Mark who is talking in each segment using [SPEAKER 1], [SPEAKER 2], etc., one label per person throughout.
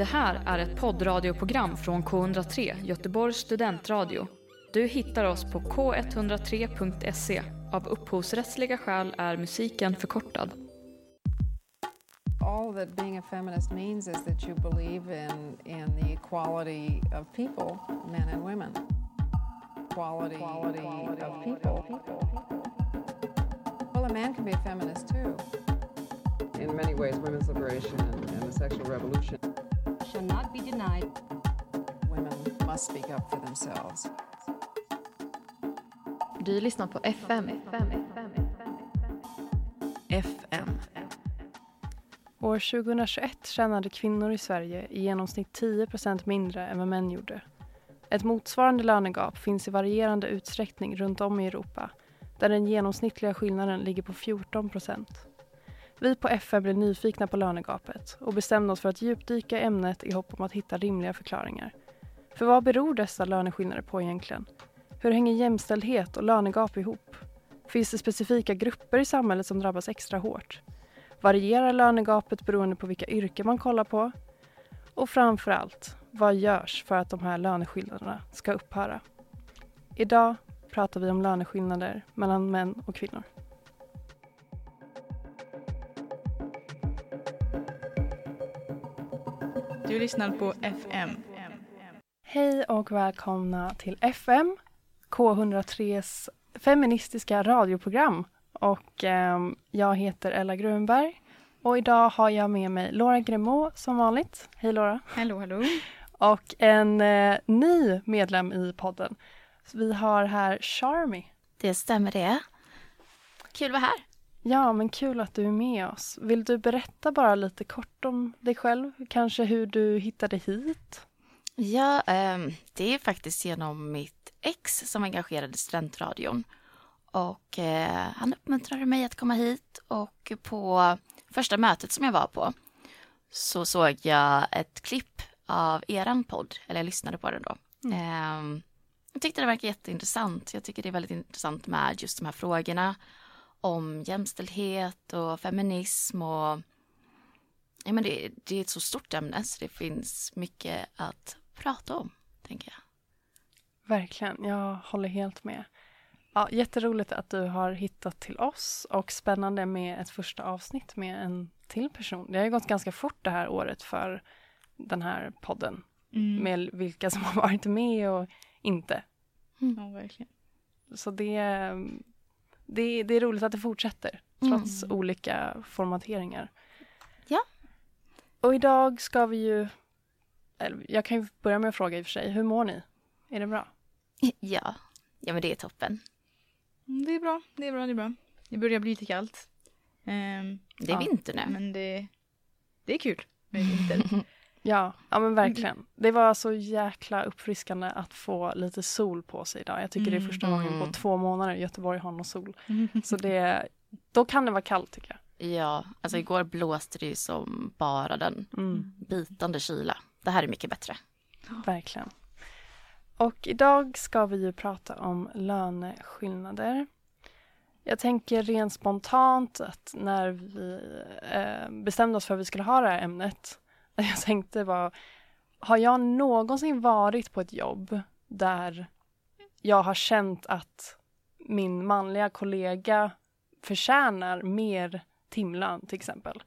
[SPEAKER 1] Det här är ett poddradioprogram från K103, Göteborgs studentradio. Du hittar oss på k103.se. Av upphovsrättsliga skäl är musiken förkortad.
[SPEAKER 2] all that being a feminist means is that you believe in in the equality of people, men and women. Equality, equality of people. Well, a man can be a feminist too.
[SPEAKER 3] in many ways women's liberation and, and the sexual revolution.
[SPEAKER 4] Shall not be denied.
[SPEAKER 2] Women must speak up for themselves.
[SPEAKER 5] Du lyssnar på FM.
[SPEAKER 6] FM. År 2021 tjänade kvinnor i Sverige i genomsnitt 10% mindre än vad män gjorde. Ett motsvarande lönegap finns i varierande utsträckning runt om i Europa där den genomsnittliga skillnaden ligger på 14 vi på FN blev nyfikna på lönegapet och bestämde oss för att djupdyka i ämnet i hopp om att hitta rimliga förklaringar. För vad beror dessa löneskillnader på egentligen? Hur hänger jämställdhet och lönegap ihop? Finns det specifika grupper i samhället som drabbas extra hårt? Varierar lönegapet beroende på vilka yrken man kollar på? Och framför allt, vad görs för att de här löneskillnaderna ska upphöra? Idag pratar vi om löneskillnader mellan män och kvinnor.
[SPEAKER 7] Du lyssnar på FM.
[SPEAKER 6] Hej och välkomna till FM, K103s feministiska radioprogram. Och ehm, jag heter Ella Grunberg och idag har jag med mig Laura Gremo som vanligt. Hej Laura!
[SPEAKER 7] Hallå, hallå.
[SPEAKER 6] Och en eh, ny medlem i podden. Så vi har här Charmy.
[SPEAKER 8] Det stämmer det. Kul att vara här.
[SPEAKER 6] Ja, men kul att du är med oss. Vill du berätta bara lite kort om dig själv? Kanske hur du hittade hit?
[SPEAKER 8] Ja, ehm, det är faktiskt genom mitt ex som engagerade studentradion. Och eh, han uppmuntrade mig att komma hit och på första mötet som jag var på så såg jag ett klipp av eran podd, eller jag lyssnade på den då. Ehm, jag tyckte det verkar jätteintressant. Jag tycker det är väldigt intressant med just de här frågorna om jämställdhet och feminism och ja, men det, det är ett så stort ämne så det finns mycket att prata om, tänker jag.
[SPEAKER 6] Verkligen, jag håller helt med. Ja, jätteroligt att du har hittat till oss och spännande med ett första avsnitt med en till person. Det har ju gått ganska fort det här året för den här podden
[SPEAKER 7] Mm.
[SPEAKER 6] med vilka som har varit med och inte.
[SPEAKER 7] Ja, verkligen.
[SPEAKER 6] Så det, det, det är roligt att det fortsätter trots
[SPEAKER 8] Mm.
[SPEAKER 6] olika formateringar.
[SPEAKER 8] Ja.
[SPEAKER 6] Och idag ska vi ju, jag kan ju börja med att fråga i och för sig, hur mår ni? Är det bra?
[SPEAKER 8] Ja, ja men det är toppen.
[SPEAKER 7] Mm, Det är bra, det är bra, det är bra. Det börjar bli lite kallt. Ehm,
[SPEAKER 8] Det är
[SPEAKER 6] Ja,
[SPEAKER 8] vinter nu.
[SPEAKER 7] men det, det är kul med vinter.
[SPEAKER 6] Ja, ja men verkligen. Det var så jäkla uppfriskande att få lite sol på sig idag. Jag tycker det är första gången på
[SPEAKER 8] Mm.
[SPEAKER 6] två månader Göteborg har någon sol. Så det, då kan det vara kallt tycker jag.
[SPEAKER 8] Ja, alltså igår blåste det ju som bara den.
[SPEAKER 6] Mm,
[SPEAKER 8] Bitande kyla. Det här är mycket bättre.
[SPEAKER 6] verkligen. Och idag ska vi ju prata om löneskillnader. Jag tänker rent spontant att när vi eh, bestämde oss för att vi skulle ha det här ämnet. Jag tänkte var, har jag någonsin varit på ett jobb där jag har känt att min manliga kollega förtjänar mer timlön till exempel.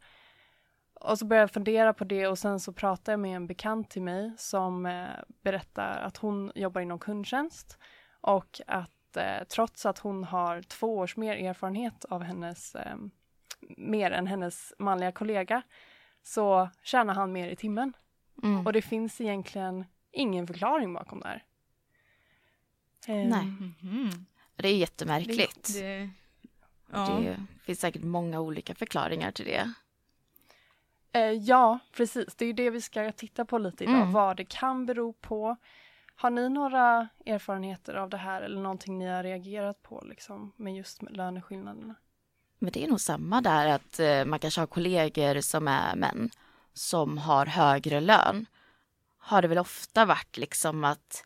[SPEAKER 6] Och så började jag fundera på det och sen så pratade jag med en bekant till mig som eh, berättar att hon jobbar inom kundtjänst och att eh, trots att hon har två års mer erfarenhet av hennes, eh, mer än hennes manliga kollega, så tjänar han mer i timmen.
[SPEAKER 8] Mm.
[SPEAKER 6] Och det finns egentligen ingen förklaring bakom det här. Eh,
[SPEAKER 8] Nej.
[SPEAKER 7] Mhm.
[SPEAKER 8] Det är jättemärkligt.
[SPEAKER 7] Det, ja.
[SPEAKER 8] Det finns säkert många olika förklaringar till det.
[SPEAKER 6] Eh, ja, precis. Det är ju det vi ska titta på lite idag,
[SPEAKER 8] Mm.
[SPEAKER 6] vad det kan bero på. Har ni några erfarenheter av det här eller någonting ni har reagerat på liksom, med just löneskillnaderna?
[SPEAKER 8] Men det är nog samma där att eh, man kanske har kollegor som är män som har högre lön. Har det väl ofta varit liksom att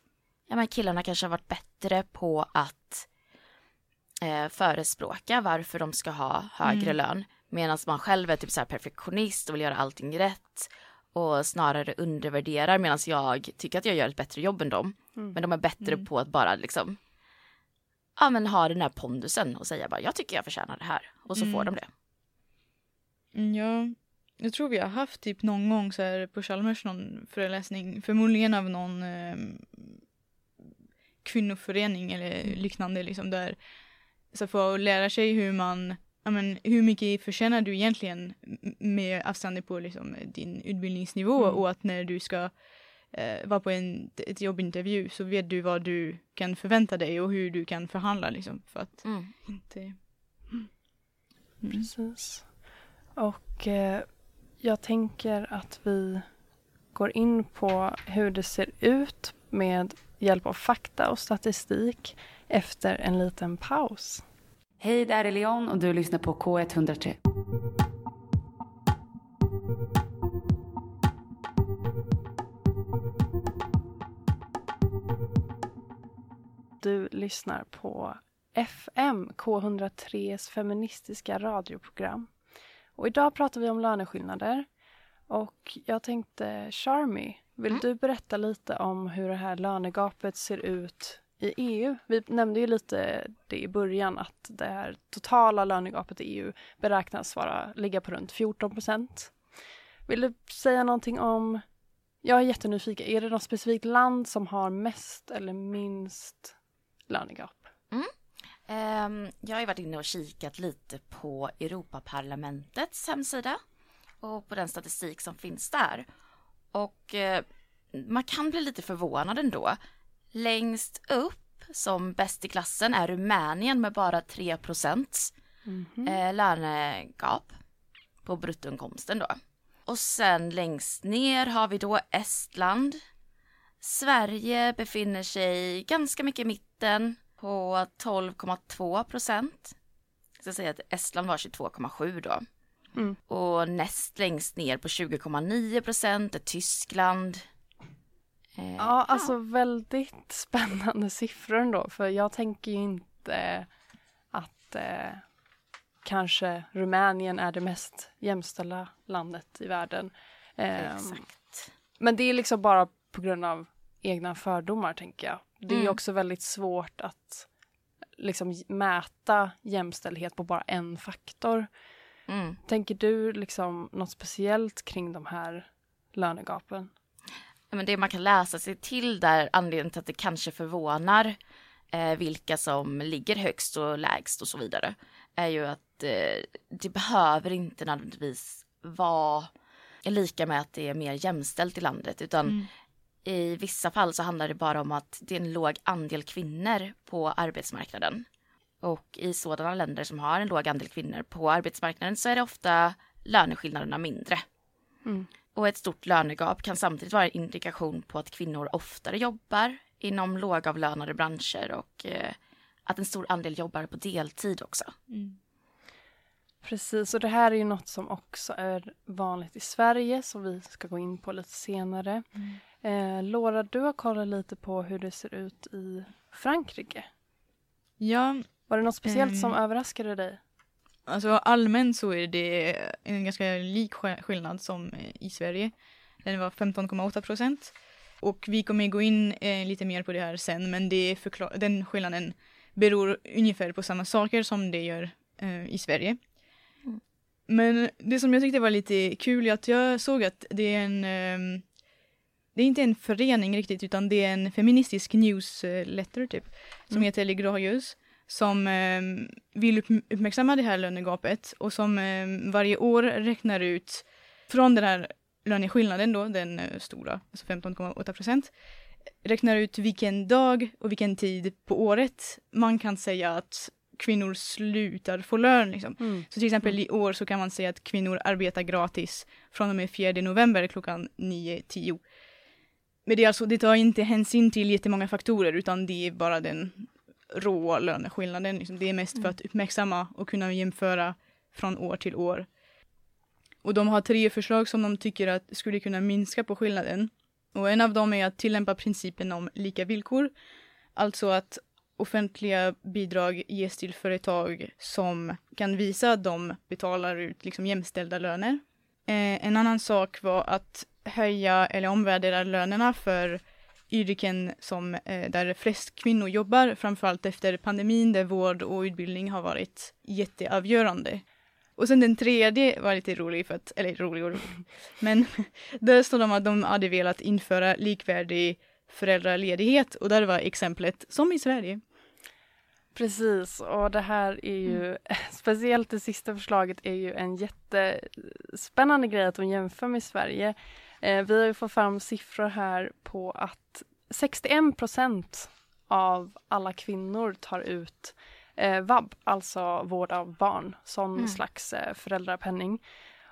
[SPEAKER 8] ja, men killarna kanske har varit bättre på att eh, förespråka varför de ska ha högre lön. Medan man själv är typ så här perfektionist och vill göra allting rätt och snarare undervärderar medan jag tycker att jag gör ett bättre jobb än dem.
[SPEAKER 6] Mm.
[SPEAKER 8] Men de är bättre
[SPEAKER 7] Mm.
[SPEAKER 8] på att bara liksom ja men ha den här pondusen och säga bara jag tycker jag förtjänar det här och så får
[SPEAKER 7] Mm.
[SPEAKER 8] de det.
[SPEAKER 7] Mm, Ja, jag tror vi har haft typ någon gång så här på Chalmers någon föreläsning, förmodligen av någon eh, kvinnoförening eller liknande liksom där. Så för att lära sig hur man, ja men hur mycket förtjänar du egentligen med avseende på liksom din utbildningsnivå
[SPEAKER 6] Mm.
[SPEAKER 7] och att när du ska eh, vara på en, ett jobbintervju så vet du vad du kan förvänta dig och hur du kan förhandla liksom för att
[SPEAKER 8] Mm.
[SPEAKER 7] inte Mm.
[SPEAKER 6] Precis. Och eh, jag tänker att vi går in på hur det ser ut med hjälp av fakta och statistik efter en liten paus.
[SPEAKER 5] Hej, det här är Leon och du lyssnar på K103.
[SPEAKER 6] Du lyssnar på FM K103s feministiska radioprogram. Och idag pratar vi om löneskillnader. Och jag tänkte, Charmy, vill
[SPEAKER 8] Mm.
[SPEAKER 6] du berätta lite om hur det här lönegapet ser ut i EU? Vi nämnde ju lite det i början att det här totala lönegapet i EU beräknas vara, ligga på runt 14 procent. Vill du säga någonting om, jag är jättenyfiken, är det något specifikt land som har mest eller minst lönegap?
[SPEAKER 8] Ehm, jag har ju varit inne och kikat lite på Europaparlamentets hemsida och på den statistik som finns där. Och eh, man kan bli lite förvånad ändå. Längst upp som bäst i klassen är Rumänien med bara 3 eh, lönegap på bruttoinkomsten då. Och sen längst ner har vi då Estland. Sverige befinner sig ganska mycket i mitten på 12,2 procent. Jag ska säga att Estland var 22,7 då.
[SPEAKER 6] Mm.
[SPEAKER 8] Och näst längst ner på 20,9 procent är Tyskland. Eh,
[SPEAKER 6] Ja, alltså väldigt spännande siffror ändå. För jag tänker ju inte att eh, kanske Rumänien är det mest jämställda landet i världen. Ehm,
[SPEAKER 8] Exakt.
[SPEAKER 6] Men det är liksom bara på grund av egna fördomar tänker jag. Det är
[SPEAKER 8] Mm.
[SPEAKER 6] också väldigt svårt att liksom mäta jämställdhet på bara en faktor.
[SPEAKER 8] Mm.
[SPEAKER 6] Tänker du liksom något speciellt kring de här lönegapen?
[SPEAKER 8] Men det man kan läsa sig till där, anledningen till att det kanske förvånar eh, vilka som ligger högst och lägst och så vidare, är ju att eh, det behöver inte nödvändigtvis vara lika med att det är mer jämställt i landet, utan
[SPEAKER 7] Mm.
[SPEAKER 8] I vissa fall så handlar det bara om att det är en låg andel kvinnor på arbetsmarknaden. Och i sådana länder som har en låg andel kvinnor på arbetsmarknaden så är det ofta löneskillnaderna mindre.
[SPEAKER 6] Mm.
[SPEAKER 8] Och ett stort lönegap kan samtidigt vara en indikation på att kvinnor oftare jobbar inom lågavlönade branscher och eh, att en stor andel jobbar på deltid också.
[SPEAKER 7] Mm.
[SPEAKER 6] Precis, och det här är ju något som också är vanligt i Sverige som vi ska gå in på lite senare. Eh, Laura, du har kollat lite på hur det ser ut i Frankrike.
[SPEAKER 7] Ja,
[SPEAKER 6] Var det något speciellt som
[SPEAKER 7] Mm.
[SPEAKER 6] överraskade dig?
[SPEAKER 7] Alltså allmänt så är det en ganska lik sk- skillnad som eh, i Sverige. Den var 15,8 procent. Och vi kommer gå in eh, lite mer på det här sen, men det förklar- den skillnaden beror ungefär på samma saker som det gör eh, i Sverige.
[SPEAKER 8] Mm.
[SPEAKER 7] Men det som jag tyckte var lite kul är att jag såg att det är en ehm, det är inte en förening riktigt utan det är en feministisk newsletter typ som
[SPEAKER 6] Mm.
[SPEAKER 7] heter Glorieuses som eh, vill upp- uppmärksamma det här lönegapet och som eh, varje år räknar ut från den här löneskillnaden då, den eh, stora, alltså 15,8 procent, räknar ut vilken dag och vilken tid på året man kan säga att kvinnor slutar få lön. Liksom.
[SPEAKER 6] Mm.
[SPEAKER 7] Så till exempel i år så kan man säga att kvinnor arbetar gratis från och med 4 november klockan 9-10. Men det, är alltså, det tar inte hänsyn till jättemånga faktorer utan det är bara den råa löneskillnaden. Liksom. Det är mest för att uppmärksamma och kunna jämföra från år till år. Och de har tre förslag som de tycker att skulle kunna minska på skillnaden. Och en av dem är att tillämpa principen om lika villkor. Alltså att offentliga bidrag ges till företag som kan visa att de betalar ut liksom jämställda löner. Eh, en annan sak var att höja eller omvärdera lönerna för yrken som eh, där flest kvinnor jobbar, framförallt efter pandemin där vård och utbildning har varit jätteavgörande. Och sen den tredje var lite rolig, för att, eller rolig och rolig, men där står de att de hade velat införa likvärdig föräldraledighet och där var exemplet som i Sverige.
[SPEAKER 6] Precis, och det här är ju, speciellt det sista förslaget är ju en jättespännande grej att de jämför med Sverige. Eh, vi har ju fått fram siffror här på att 61 procent av alla kvinnor tar ut eh, vab, alltså vård av barn, som
[SPEAKER 8] Mm.
[SPEAKER 6] slags eh, föräldrapenning.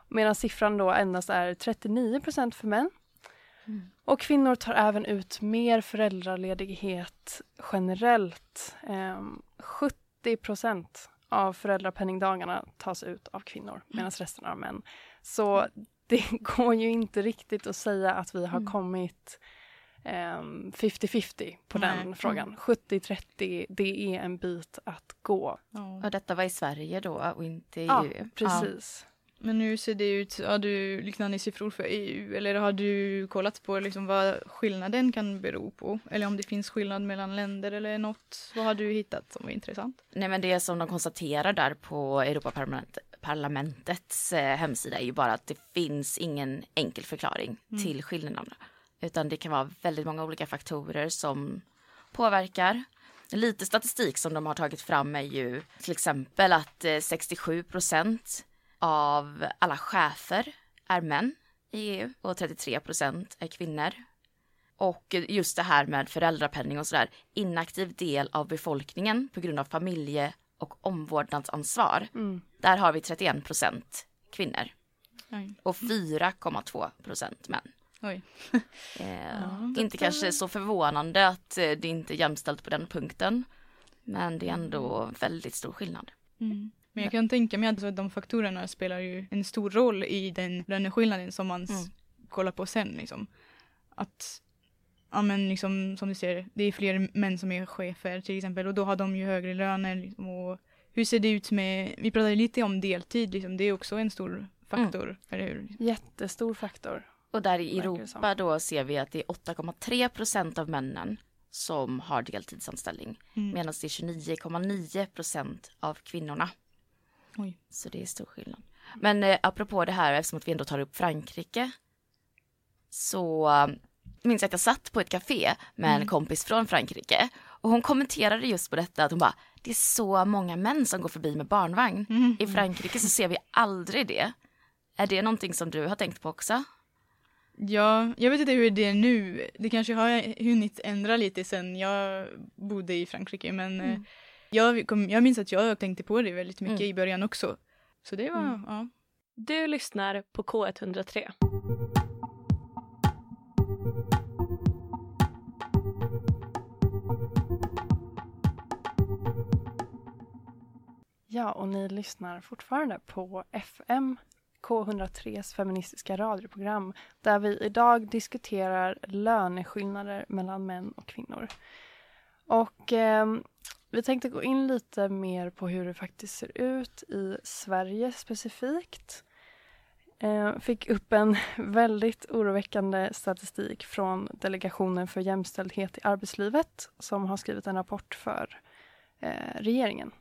[SPEAKER 6] Medan siffran då endast är 39 procent för män.
[SPEAKER 8] Mm.
[SPEAKER 6] Och kvinnor tar även ut mer föräldraledighet generellt. Ehm, 70 procent av föräldrapenningdagarna tas ut av kvinnor medan resten av män. Så det går ju inte riktigt att säga att vi har
[SPEAKER 8] Mm.
[SPEAKER 6] kommit ehm, 50-50 på
[SPEAKER 7] Nej.
[SPEAKER 6] den frågan. 70-30, det är en bit att gå.
[SPEAKER 8] Och detta var i Sverige då och inte i
[SPEAKER 6] Ja,
[SPEAKER 8] EU.
[SPEAKER 6] Precis.
[SPEAKER 7] Men hur ser det ut? Har du liknande siffror för EU eller har du kollat på liksom vad skillnaden kan bero på? Eller om det finns skillnad mellan länder eller något? Vad har du hittat som är intressant?
[SPEAKER 8] Nej men det som de konstaterar där på Europaparlamentets eh, hemsida är ju bara att det finns ingen enkel förklaring till skillnaderna. Utan det kan vara väldigt många olika faktorer som påverkar. Lite statistik som de har tagit fram är ju till exempel att eh, 67 procent av alla chefer är män i EU och 33 procent är kvinnor. Och just det här med föräldrapenning och sådär, inaktiv del av befolkningen på grund av familje och omvårdnadsansvar.
[SPEAKER 6] Mm.
[SPEAKER 8] Där har vi 31 procent kvinnor
[SPEAKER 7] Oj.
[SPEAKER 8] och 4,2 procent män.
[SPEAKER 7] Oj.
[SPEAKER 8] Eh, inte kanske så förvånande att eh, det inte är jämställt på den punkten. Men det är ändå väldigt stor skillnad.
[SPEAKER 7] Mm. Men jag kan tänka mig att de faktorerna spelar ju en stor roll i den löneskillnaden som man
[SPEAKER 8] Mm.
[SPEAKER 7] kollar på sen. Liksom. Att, ja men liksom som du ser, det är fler män som är chefer till exempel och då har de ju högre löner. Liksom, och hur ser det ut med, vi pratade lite om deltid, liksom, det är också en stor faktor, eller hur?
[SPEAKER 6] Jättestor faktor.
[SPEAKER 8] Och där i. Europa då ser vi att det är 8,3 procent av männen som har deltidsanställning.
[SPEAKER 7] Mm.
[SPEAKER 8] Medan det är 29,9 procent av kvinnorna.
[SPEAKER 7] Oj.
[SPEAKER 8] Så det är stor skillnad. Men eh, apropå det här, eftersom att vi ändå tar upp Frankrike. Så minns jag att jag satt på ett café med en kompis från Frankrike. Och hon kommenterade just på detta att hon bara, det är så många män som går förbi med barnvagn.
[SPEAKER 7] Mm.
[SPEAKER 8] I Frankrike så ser vi aldrig det. Är det någonting som du har tänkt på också?
[SPEAKER 7] Ja, jag vet inte hur det är nu. Det kanske har hunnit ändra lite sen jag bodde i Frankrike men eh, jag, kom, jag minns att jag tänkte på det väldigt mycket
[SPEAKER 8] Mm.
[SPEAKER 7] i början också. Så det var,
[SPEAKER 6] Mm.
[SPEAKER 7] ja.
[SPEAKER 1] Du lyssnar på K103.
[SPEAKER 6] Ja, och ni lyssnar fortfarande på FM K103s feministiska radioprogram där vi idag diskuterar löneskillnader mellan män och kvinnor. Och eh, vi tänkte gå in lite mer på hur det faktiskt ser ut i Sverige specifikt. Eh, fick upp en väldigt oroväckande statistik från Delegationen för jämställdhet i arbetslivet som har skrivit en rapport för eh, regeringen.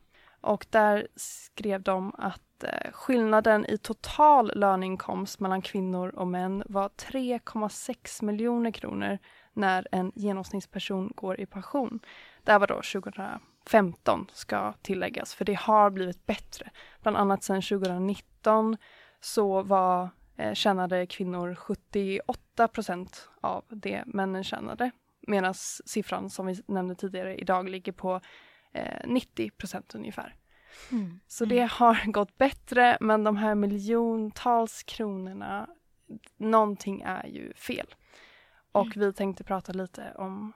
[SPEAKER 6] Och där skrev de att eh, skillnaden i total löneinkomst mellan kvinnor och män var 3,6 miljoner kronor när en genomsnittsperson går i pension. Det här var då 2015 ska tilläggas, för det har blivit bättre. Bland annat sedan 2019 så var, eh, tjänade kvinnor 78 procent av det männen tjänade. Medan siffran som vi nämnde tidigare idag ligger på 90 procent ungefär. Så det har gått bättre men de här miljontals kronorna, någonting är ju fel. Och vi tänkte prata lite om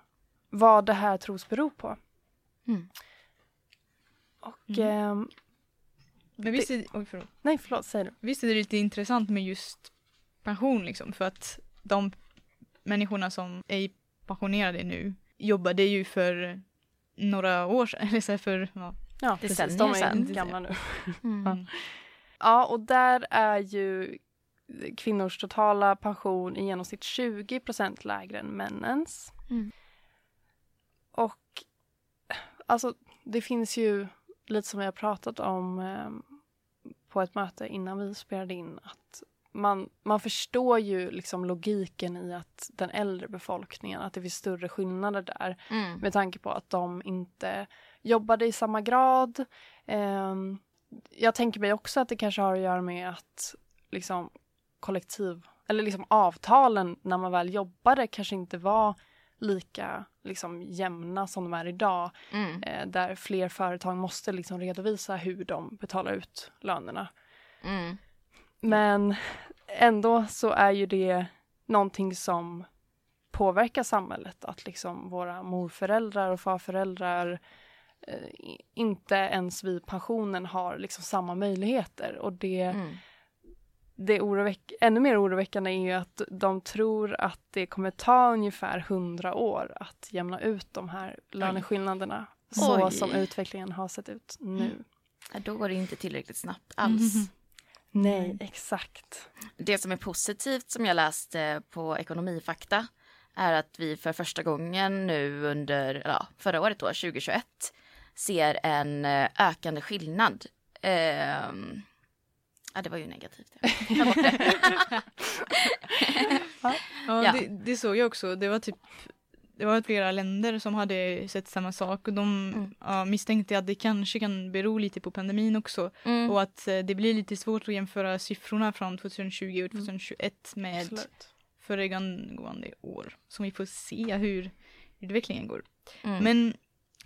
[SPEAKER 6] vad det här tros bero på.
[SPEAKER 8] Mm.
[SPEAKER 6] Och,
[SPEAKER 7] Mm.
[SPEAKER 6] ehm,
[SPEAKER 7] Men visst är, oj, förlåt.
[SPEAKER 6] nej förlåt, säg du.
[SPEAKER 7] visst är det lite intressant med just pension liksom för att de människorna som är pensionerade nu jobbade ju för några år sedan, eller så här för, ja.
[SPEAKER 6] Ja, precis, de är
[SPEAKER 8] sedan.
[SPEAKER 6] gamla nu.
[SPEAKER 8] Mm.
[SPEAKER 6] Ja, och där är ju kvinnors totala pension i genomsnitt 20 procent lägre än männens.
[SPEAKER 8] Mm.
[SPEAKER 6] Och alltså det finns ju lite som vi har pratat om eh, på ett möte innan vi spelade in att man, man förstår ju liksom logiken i att den äldre befolkningen, att det finns större skillnader där
[SPEAKER 8] Mm.
[SPEAKER 6] med tanke på att de inte jobbade i samma grad. Eh, jag tänker mig också att det kanske har att göra med att liksom kollektiv eller liksom avtalen när man väl jobbade kanske inte var lika liksom jämna som de är idag.
[SPEAKER 8] Mm.
[SPEAKER 6] Eh, där fler företag måste liksom redovisa hur de betalar ut lönerna.
[SPEAKER 8] Mm.
[SPEAKER 6] Men ändå så är ju det någonting som påverkar samhället. Att liksom våra morföräldrar och farföräldrar eh, inte ens vid pensionen har liksom samma möjligheter. Och det,
[SPEAKER 8] Mm.
[SPEAKER 6] det oroväck- ännu mer oroväckande är ju att de tror att det kommer ta ungefär hundra år att jämna ut de här löneskillnaderna. Så
[SPEAKER 8] Oj.
[SPEAKER 6] som utvecklingen har sett ut nu.
[SPEAKER 8] Ja, Då går det inte tillräckligt snabbt alls.
[SPEAKER 7] Mhm.
[SPEAKER 6] Nej, exakt.
[SPEAKER 8] Det som är positivt som jag läste på Ekonomifakta är att vi för första gången nu under ja, förra året då, 2021 ser en eh, ökande skillnad. Ehm, ja, det var ju negativt.
[SPEAKER 7] Ja. Det, det såg jag också. Det var typ det var flera länder som hade sett samma sak och de
[SPEAKER 8] Mm.
[SPEAKER 7] ja, misstänkte att det kanske kan bero lite på pandemin också
[SPEAKER 8] Mm.
[SPEAKER 7] och att eh, det blir lite svårt att jämföra siffrorna från 2020 och 2021 med
[SPEAKER 6] Absolut.
[SPEAKER 7] föregående år. Så vi får se hur utvecklingen går.
[SPEAKER 8] Mm.
[SPEAKER 7] Men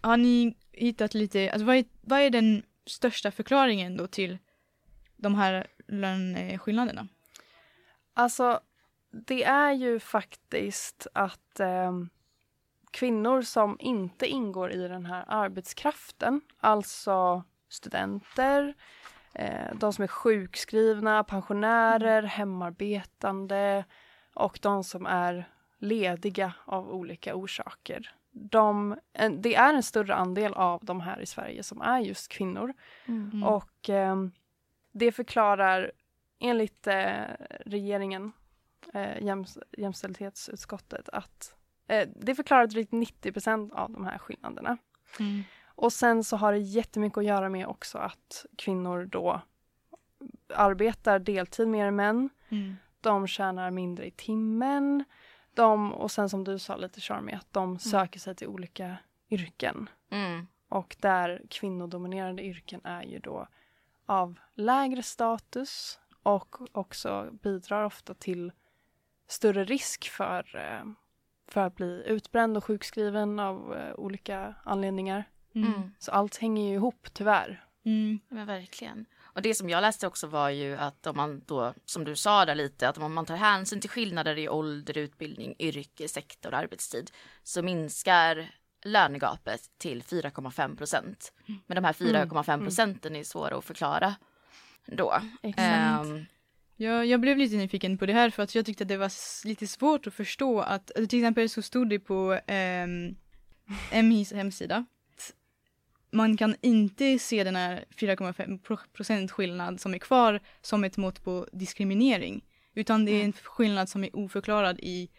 [SPEAKER 7] har ni hittat lite, alltså vad är, vad är den största förklaringen då till de här löneskillnaderna?
[SPEAKER 6] Alltså, det är ju faktiskt att ehm, kvinnor som inte ingår i den här arbetskraften, alltså studenter, eh, de som är sjukskrivna, pensionärer, hemarbetande och de som är lediga av olika orsaker. De, det är en större andel av de här i Sverige som är just kvinnor.
[SPEAKER 8] Mm.
[SPEAKER 6] Och ehm, det förklarar enligt eh, regeringen, eh, jäms, jämställdhetsutskottet, att eh, det förklarar drygt 90% av de här skillnaderna.
[SPEAKER 7] Mm.
[SPEAKER 6] Och sen så har det jättemycket att göra med också att kvinnor då arbetar deltid mer än män.
[SPEAKER 7] Mm.
[SPEAKER 6] De tjänar mindre i timmen. De, och sen som du sa lite charmigt, att de söker sig till olika yrken.
[SPEAKER 8] Mm.
[SPEAKER 6] Och där kvinnodominerade yrken är ju då av lägre status och också bidrar ofta till större risk för, eh, för att bli utbränd och sjukskriven av eh, olika anledningar.
[SPEAKER 7] Mm.
[SPEAKER 8] Mm.
[SPEAKER 6] Så allt hänger ju ihop tyvärr.
[SPEAKER 7] Mm.
[SPEAKER 8] Men verkligen. Och det som jag läste också var ju att om man då, som du sa där lite, att om man tar hänsyn till skillnader i ålder, utbildning, yrke, sektor och arbetstid så minskar lönegapet till 4,5 procent. Men de här 4,5 procenten är svåra att förklara då.
[SPEAKER 6] Exakt.
[SPEAKER 8] Ehm,
[SPEAKER 7] Ja, jag blev lite nyfiken på det här för att jag tyckte att det var lite svårt att förstå att alltså, till exempel så stod det på um, MIs hemsida att man kan inte se den här 4,5 pro- procent skillnad som är kvar som ett mått på diskriminering utan det är en skillnad som är oförklarad i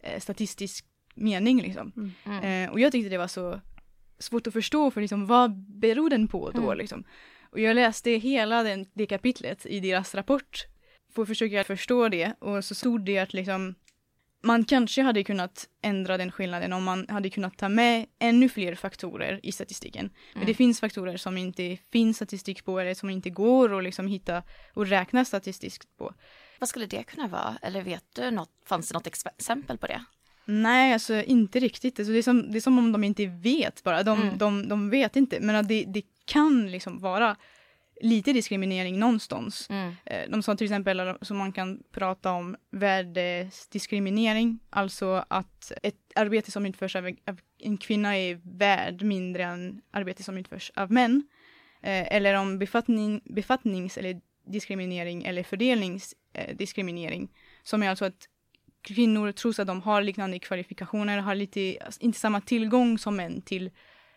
[SPEAKER 7] eh, statistisk mening liksom.
[SPEAKER 8] mm.
[SPEAKER 7] Eh, och jag tyckte det var så svårt att förstå för liksom vad beror den på då
[SPEAKER 8] Mm.
[SPEAKER 7] liksom. Och jag läste hela den, det kapitlet i deras rapport för att försöka förstå det och så stod det att liksom man kanske hade kunnat ändra den skillnaden om man hade kunnat ta med ännu fler faktorer i statistiken. Men det finns faktorer som inte finns statistik på eller som inte går att liksom hitta och räkna statistiskt på.
[SPEAKER 8] Vad skulle det kunna vara? Eller vet du något, fanns det något ex- exempel på det?
[SPEAKER 7] Nej, alltså inte riktigt. Alltså, det, är som, det är som om de inte vet bara. De,
[SPEAKER 8] Mm.
[SPEAKER 7] de, de vet inte. Men det, det kan liksom vara lite diskriminering någonstans.
[SPEAKER 8] Mm.
[SPEAKER 7] Eh, De sa till exempel som man kan prata om värdediskriminering. Alltså att ett arbete som utförs av en kvinna är värd mindre än arbete som utförs av män. Eh, Eller om befattning, befattnings eller diskriminering eller fördelningsdiskriminering. Som är alltså att kvinnor trots att de har liknande kvalifikationer har lite, alltså, inte samma tillgång som män till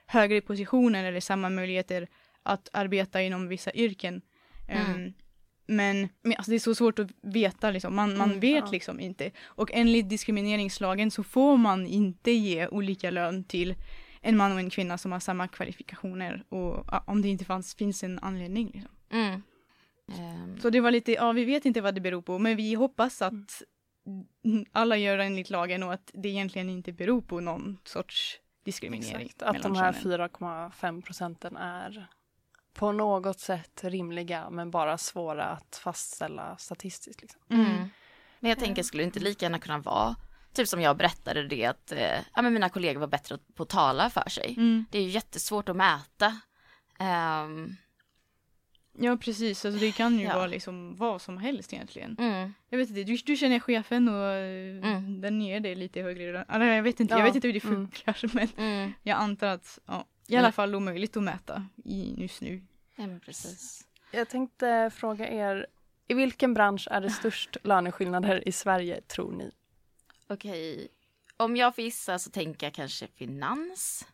[SPEAKER 7] högre positioner eller samma möjligheter att arbeta inom vissa yrken.
[SPEAKER 8] Mm.
[SPEAKER 7] Ehm, Men, men alltså det är så svårt att veta liksom. Man, man
[SPEAKER 6] Mm,
[SPEAKER 7] vet
[SPEAKER 6] ja.
[SPEAKER 7] liksom inte. Och enligt diskrimineringslagen så får man inte ge olika lön till en man och en kvinna som har samma kvalifikationer och ja, om det inte fanns, finns en anledning. Liksom.
[SPEAKER 8] Mm. Ehm,
[SPEAKER 7] Så det var lite, ja vi vet inte vad det beror på men vi hoppas att alla gör enligt lagen och att det egentligen inte beror på någon sorts diskriminering.
[SPEAKER 6] Exakt, att de här
[SPEAKER 7] könen.
[SPEAKER 6] 4,5 procenten är på något sätt rimliga men bara svåra att fastställa statistiskt. Liksom.
[SPEAKER 8] Mm. Men jag tänker, skulle det inte lika gärna kunna vara, typ som jag berättade det, att eh, ja, men mina kollegor var bättre på att tala för sig.
[SPEAKER 7] Mm.
[SPEAKER 8] Det är ju jättesvårt att mäta. Ehm,
[SPEAKER 7] Ja precis, alltså det kan ju
[SPEAKER 8] Ja.
[SPEAKER 7] vara liksom vad som helst egentligen.
[SPEAKER 8] mm,
[SPEAKER 7] Jag vet inte, du, du känner chefen och eh,
[SPEAKER 8] Mm.
[SPEAKER 7] den ger dig lite högre. Alltså, jag vet inte, jag
[SPEAKER 6] Ja,
[SPEAKER 7] vet inte hur det
[SPEAKER 6] mm.
[SPEAKER 7] funkar men
[SPEAKER 8] mm,
[SPEAKER 7] jag antar att ja, i alla fall omöjligt att mäta i, just nu.
[SPEAKER 8] ja, men precis.
[SPEAKER 6] Jag tänkte fråga er, i vilken bransch är det störst löneskillnader i Sverige tror ni?
[SPEAKER 8] Okej, om jag får gissa så tänker jag kanske finans.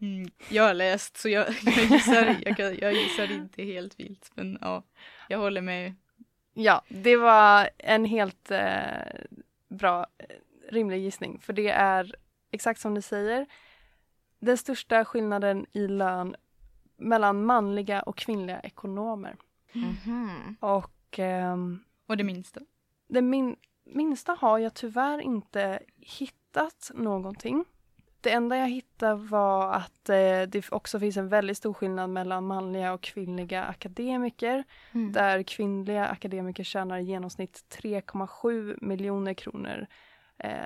[SPEAKER 7] Mm. Jag har läst så jag, jag, gissar, jag, jag gissar inte helt vilt men ja, jag håller med.
[SPEAKER 6] Ja, det var en helt eh, bra, eh, rimlig gissning. För det är exakt som ni säger. Den största skillnaden i lön mellan manliga och kvinnliga ekonomer.
[SPEAKER 8] Mhm.
[SPEAKER 6] Och ehm,
[SPEAKER 7] Och det minsta.
[SPEAKER 6] det min, minsta har jag tyvärr inte hittat någonting. Det enda jag hittade var att eh, det också finns en väldigt stor skillnad mellan manliga och kvinnliga akademiker.
[SPEAKER 8] Mm.
[SPEAKER 6] Där kvinnliga akademiker tjänar i genomsnitt 3,7 miljoner kronor eh,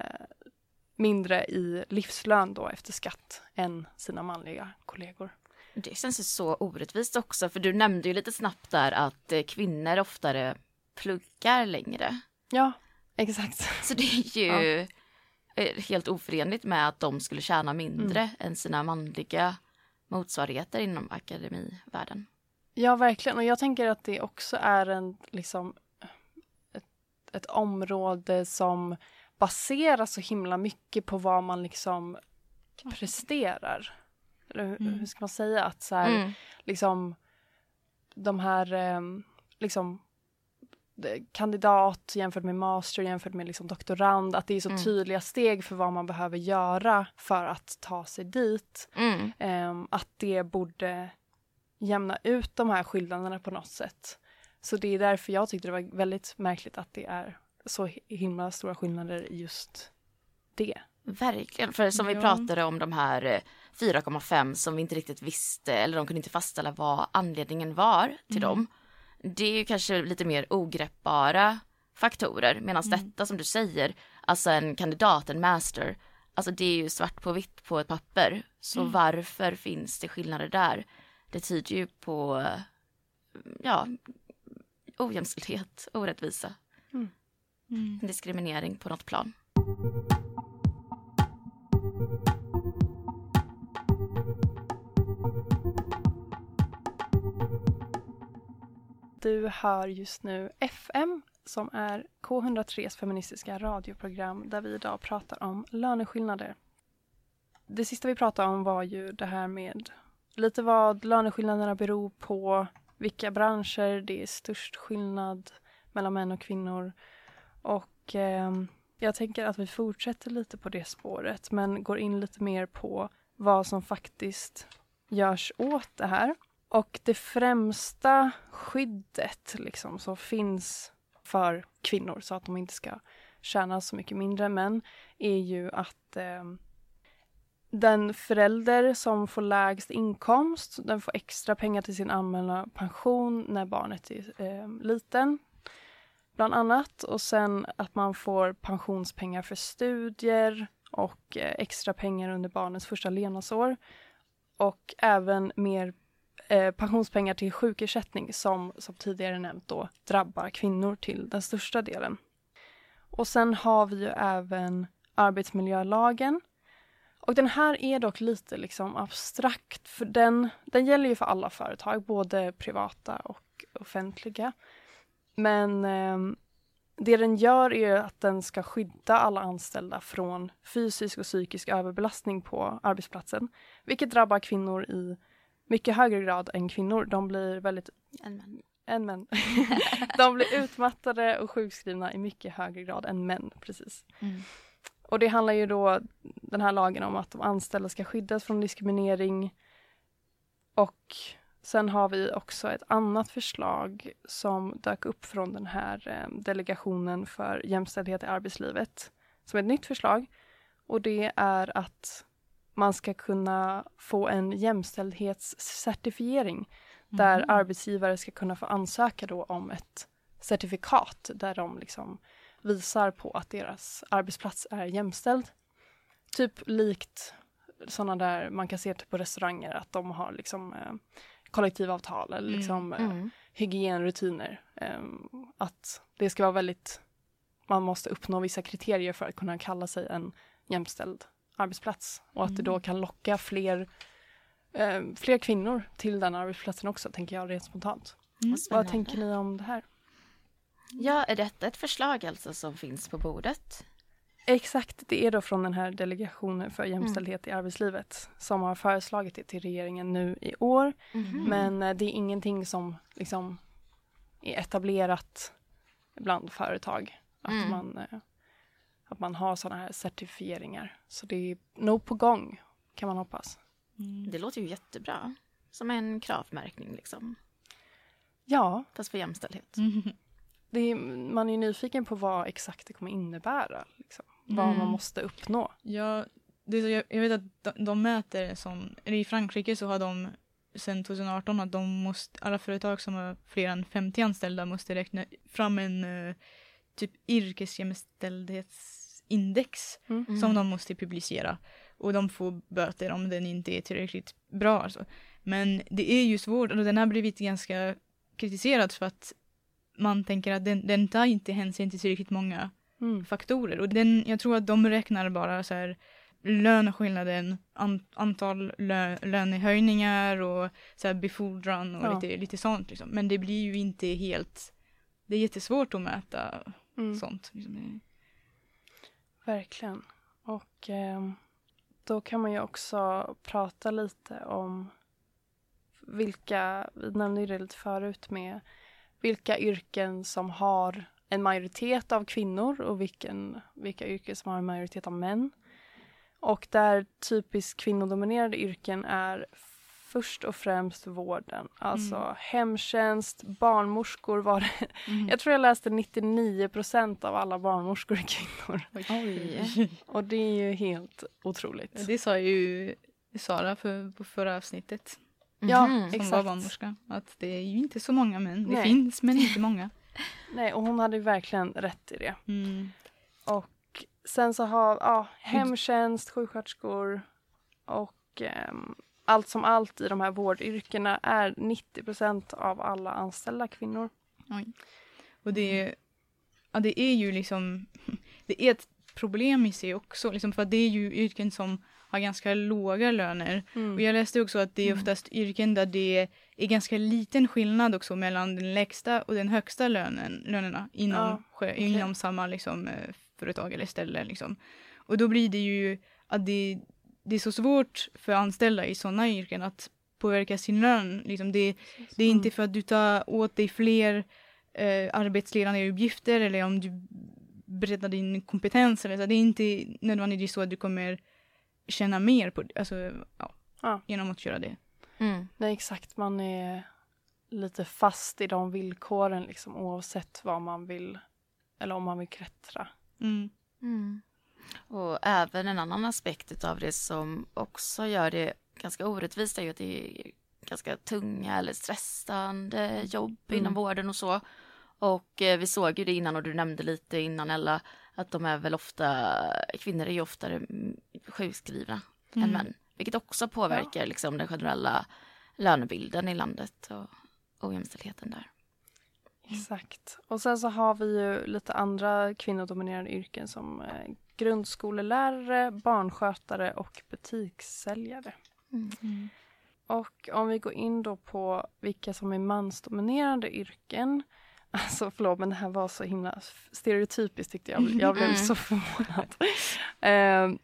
[SPEAKER 6] mindre i livslön då efter skatt än sina manliga kollegor.
[SPEAKER 8] Det känns ju så orättvist också, för du nämnde ju lite snabbt där att eh, kvinnor oftare pluggar längre.
[SPEAKER 6] Ja, exakt.
[SPEAKER 8] Så det är ju eh, helt oförenligt med att de skulle tjäna mindre
[SPEAKER 6] Mm.
[SPEAKER 8] än sina manliga motsvarigheter inom akademivärlden.
[SPEAKER 6] Ja, verkligen. Och jag tänker att det också är en, liksom, ett, ett område som baseras så himla mycket på vad man liksom presterar. Eller hur,
[SPEAKER 7] Mm.
[SPEAKER 6] hur ska man säga? Att så här,
[SPEAKER 8] Mm.
[SPEAKER 6] liksom de här ehm, liksom kandidat jämfört med master jämfört med liksom doktorand, att det är så
[SPEAKER 8] Mm.
[SPEAKER 6] tydliga steg för vad man behöver göra för att ta sig dit.
[SPEAKER 8] Mm.
[SPEAKER 6] Ehm, att det borde jämna ut de här skillnaderna på något sätt. Så det är därför jag tyckte det var väldigt märkligt att det är så hi- himla stora skillnader i just det.
[SPEAKER 8] Verkligen, för som vi
[SPEAKER 7] Ja.
[SPEAKER 8] pratade om de här eh, 4,5 som vi inte riktigt visste eller de kunde inte fastställa vad anledningen var till dem. Det är ju kanske lite mer ogreppbara faktorer medan detta som du säger, alltså en kandidat, en master, alltså det är ju svart på vitt på ett papper. Så varför finns det skillnader där? Det tyder ju på, eh, ja, ojämställdhet, orättvisa,
[SPEAKER 7] Mm.
[SPEAKER 8] diskriminering på något plan.
[SPEAKER 6] Du hör just nu FM som är K103s feministiska radioprogram där vi idag pratar om löneskillnader. Det sista vi pratade om var ju det här med lite vad löneskillnaderna beror på, vilka branscher det är störst skillnad mellan män och kvinnor. Och eh, jag tänker att vi fortsätter lite på det spåret men går in lite mer på vad som faktiskt görs åt det här. Och det främsta skyddet liksom, som finns för kvinnor så att de inte ska tjäna så mycket mindre än män är ju att eh, den förälder som får lägst inkomst den får extra pengar till sin allmänna pension när barnet är eh, liten. Bland annat. Och sen att man får pensionspengar för studier och eh, extra pengar under barnets första levnadsår. Och även mer eh, pensionspengar till sjukersättning som, som tidigare nämnt då drabbar kvinnor till den största delen. Och sen har vi ju även arbetsmiljölagen. Och den här är dock lite liksom abstrakt för den, den gäller ju för alla företag, både privata och offentliga. Men eh, det den gör är att den ska skydda alla anställda från fysisk och psykisk överbelastning på arbetsplatsen, vilket drabbar kvinnor i mycket högre grad än kvinnor. De blir väldigt
[SPEAKER 8] En man.
[SPEAKER 6] än män. de blir utmattade och sjukskrivna i mycket högre grad än män. Precis.
[SPEAKER 8] Mm.
[SPEAKER 6] Och det handlar ju då, den här lagen om att de anställda ska skyddas från diskriminering. Och sen har vi också ett annat förslag som dök upp från den här eh, delegationen för jämställdhet i arbetslivet. Som är ett nytt förslag. Och det är att man ska kunna få en jämställdhetscertifiering där arbetsgivare ska kunna få ansöka då om ett certifikat där de liksom visar på att deras arbetsplats är jämställd. Typ likt sådana där man kan se på restauranger att de har liksom eh, kollektivavtal eller liksom eh,
[SPEAKER 8] Mm.
[SPEAKER 6] hygienrutiner. Eh, att det ska vara väldigt, man måste uppnå vissa kriterier för att kunna kalla sig en jämställd arbetsplats och att det då kan locka fler, eh, fler kvinnor till den arbetsplatsen också, tänker jag rent spontant.
[SPEAKER 8] Vad
[SPEAKER 6] Vad tänker ni om det här?
[SPEAKER 8] Ja, är detta ett förslag alltså som finns på bordet?
[SPEAKER 6] Exakt, det är då från den här delegationen för jämställdhet i arbetslivet som har föreslagit det till regeringen nu i år.
[SPEAKER 8] Mhm.
[SPEAKER 6] Men eh, det är ingenting som liksom är etablerat bland företag. Att,
[SPEAKER 8] Mm.
[SPEAKER 6] man, eh, att man har sådana här certifieringar. Så det är nog på gång, kan man hoppas.
[SPEAKER 8] Det låter ju jättebra. Som en kravmärkning liksom.
[SPEAKER 6] Ja,
[SPEAKER 8] Fast för jämställdhet.
[SPEAKER 6] det är, man är nyfiken på vad exakt det kommer innebära. Liksom. Vad man
[SPEAKER 7] Mm.
[SPEAKER 6] måste uppnå.
[SPEAKER 7] Ja, det är så, jag, jag vet att de, de mäter som, i Frankrike så har de sedan 2018 att de måste, alla företag som har fler än 50 anställda måste räkna fram en eh, typ yrkesjämställdhetsindex
[SPEAKER 6] Mm.
[SPEAKER 7] som de måste publicera. Och de får böter om den inte är tillräckligt bra. Alltså. Men det är ju svårt och den har blivit ganska kritiserad för att man tänker att den, den tar inte hänsyn till tillräckligt många
[SPEAKER 6] Mm.
[SPEAKER 7] faktorer. Och den, jag tror att de räknar bara så här löneskillnaden, an, antal lö, lönehöjningar och så här befordran och
[SPEAKER 6] Ja.
[SPEAKER 7] lite, lite sånt. Liksom. Men det blir ju inte helt, det är jättesvårt att mäta
[SPEAKER 6] Mm.
[SPEAKER 7] sånt. Liksom.
[SPEAKER 6] Verkligen. Och ehm, då kan man ju också prata lite om vilka, vi nämnde ju det lite förut med vilka yrken som har en majoritet av kvinnor och vilken, vilka yrken som har en majoritet av män. Och där typiskt kvinnodominerade yrken är först och främst vården. Alltså
[SPEAKER 7] Mm.
[SPEAKER 6] hemtjänst, barnmorskor var det.
[SPEAKER 7] Mm.
[SPEAKER 6] Jag tror jag läste 99 procent av alla barnmorskor är kvinnor.
[SPEAKER 8] Oj.
[SPEAKER 6] Och det är ju helt otroligt.
[SPEAKER 7] Det sa ju Sara för, på förra avsnittet
[SPEAKER 6] Ja,
[SPEAKER 8] Mhm.
[SPEAKER 7] som
[SPEAKER 6] Exakt.
[SPEAKER 7] var barnmorska. Att det är ju inte så många män. Det
[SPEAKER 6] Nej.
[SPEAKER 7] finns men inte många.
[SPEAKER 6] Nej, och hon hade ju verkligen rätt i det.
[SPEAKER 7] Mm.
[SPEAKER 6] Och sen så har ja, hemtjänst, sjuksköterskor och ehm, allt som allt i de här vårdyrkena är 90 procent av alla anställda kvinnor.
[SPEAKER 7] Och det, ja, det är ju liksom, det är ett problem i sig också, liksom för det är ju yrken som har ganska låga löner.
[SPEAKER 6] Mm.
[SPEAKER 7] Och jag läste också att det är oftast yrken där det är ganska liten skillnad också mellan den lägsta och den högsta lönen, lönerna inom,
[SPEAKER 6] Ja, okej.
[SPEAKER 7] inom samma liksom, eh, företag eller ställe. Liksom. Och då blir det ju att det, det är så svårt för anställda i sådana yrken att påverka sin lön. Liksom det, det är inte för att du tar åt dig fler eh, arbetsledande uppgifter eller om du breddar din kompetens. Eller så. Det är inte nödvändigtvis så att du kommer tjäna mer på det, alltså, ja,
[SPEAKER 6] Ja.
[SPEAKER 7] genom att göra det.
[SPEAKER 8] Mm.
[SPEAKER 6] Nej, exakt. Man är lite fast i de villkoren liksom, oavsett vad man vill eller om man vill klättra.
[SPEAKER 7] Mm.
[SPEAKER 8] Mm. Och även en annan aspekt av det som också gör det ganska orättvist är ju att det är ganska tunga eller stressande jobb
[SPEAKER 6] Mm.
[SPEAKER 8] inom vården och så. Och eh, vi såg ju det innan och du nämnde lite innan Ella att de är väl ofta, kvinnor är ju oftare mm, sjukskrivna än
[SPEAKER 7] Mm.
[SPEAKER 8] män. Vilket också påverkar liksom den generella lönebilden i landet och ojämställdheten där.
[SPEAKER 6] Exakt. Och sen så har vi ju lite andra kvinnodominerade yrken som eh, grundskolelärare, barnskötare och butikssäljare.
[SPEAKER 8] Mm.
[SPEAKER 6] Och om vi går in då på vilka som är mansdominerade yrken. Alltså förlåt men det här var så himla stereotypiskt tyckte jag. Jag blev
[SPEAKER 8] Mm.
[SPEAKER 6] så förvånad. Eh,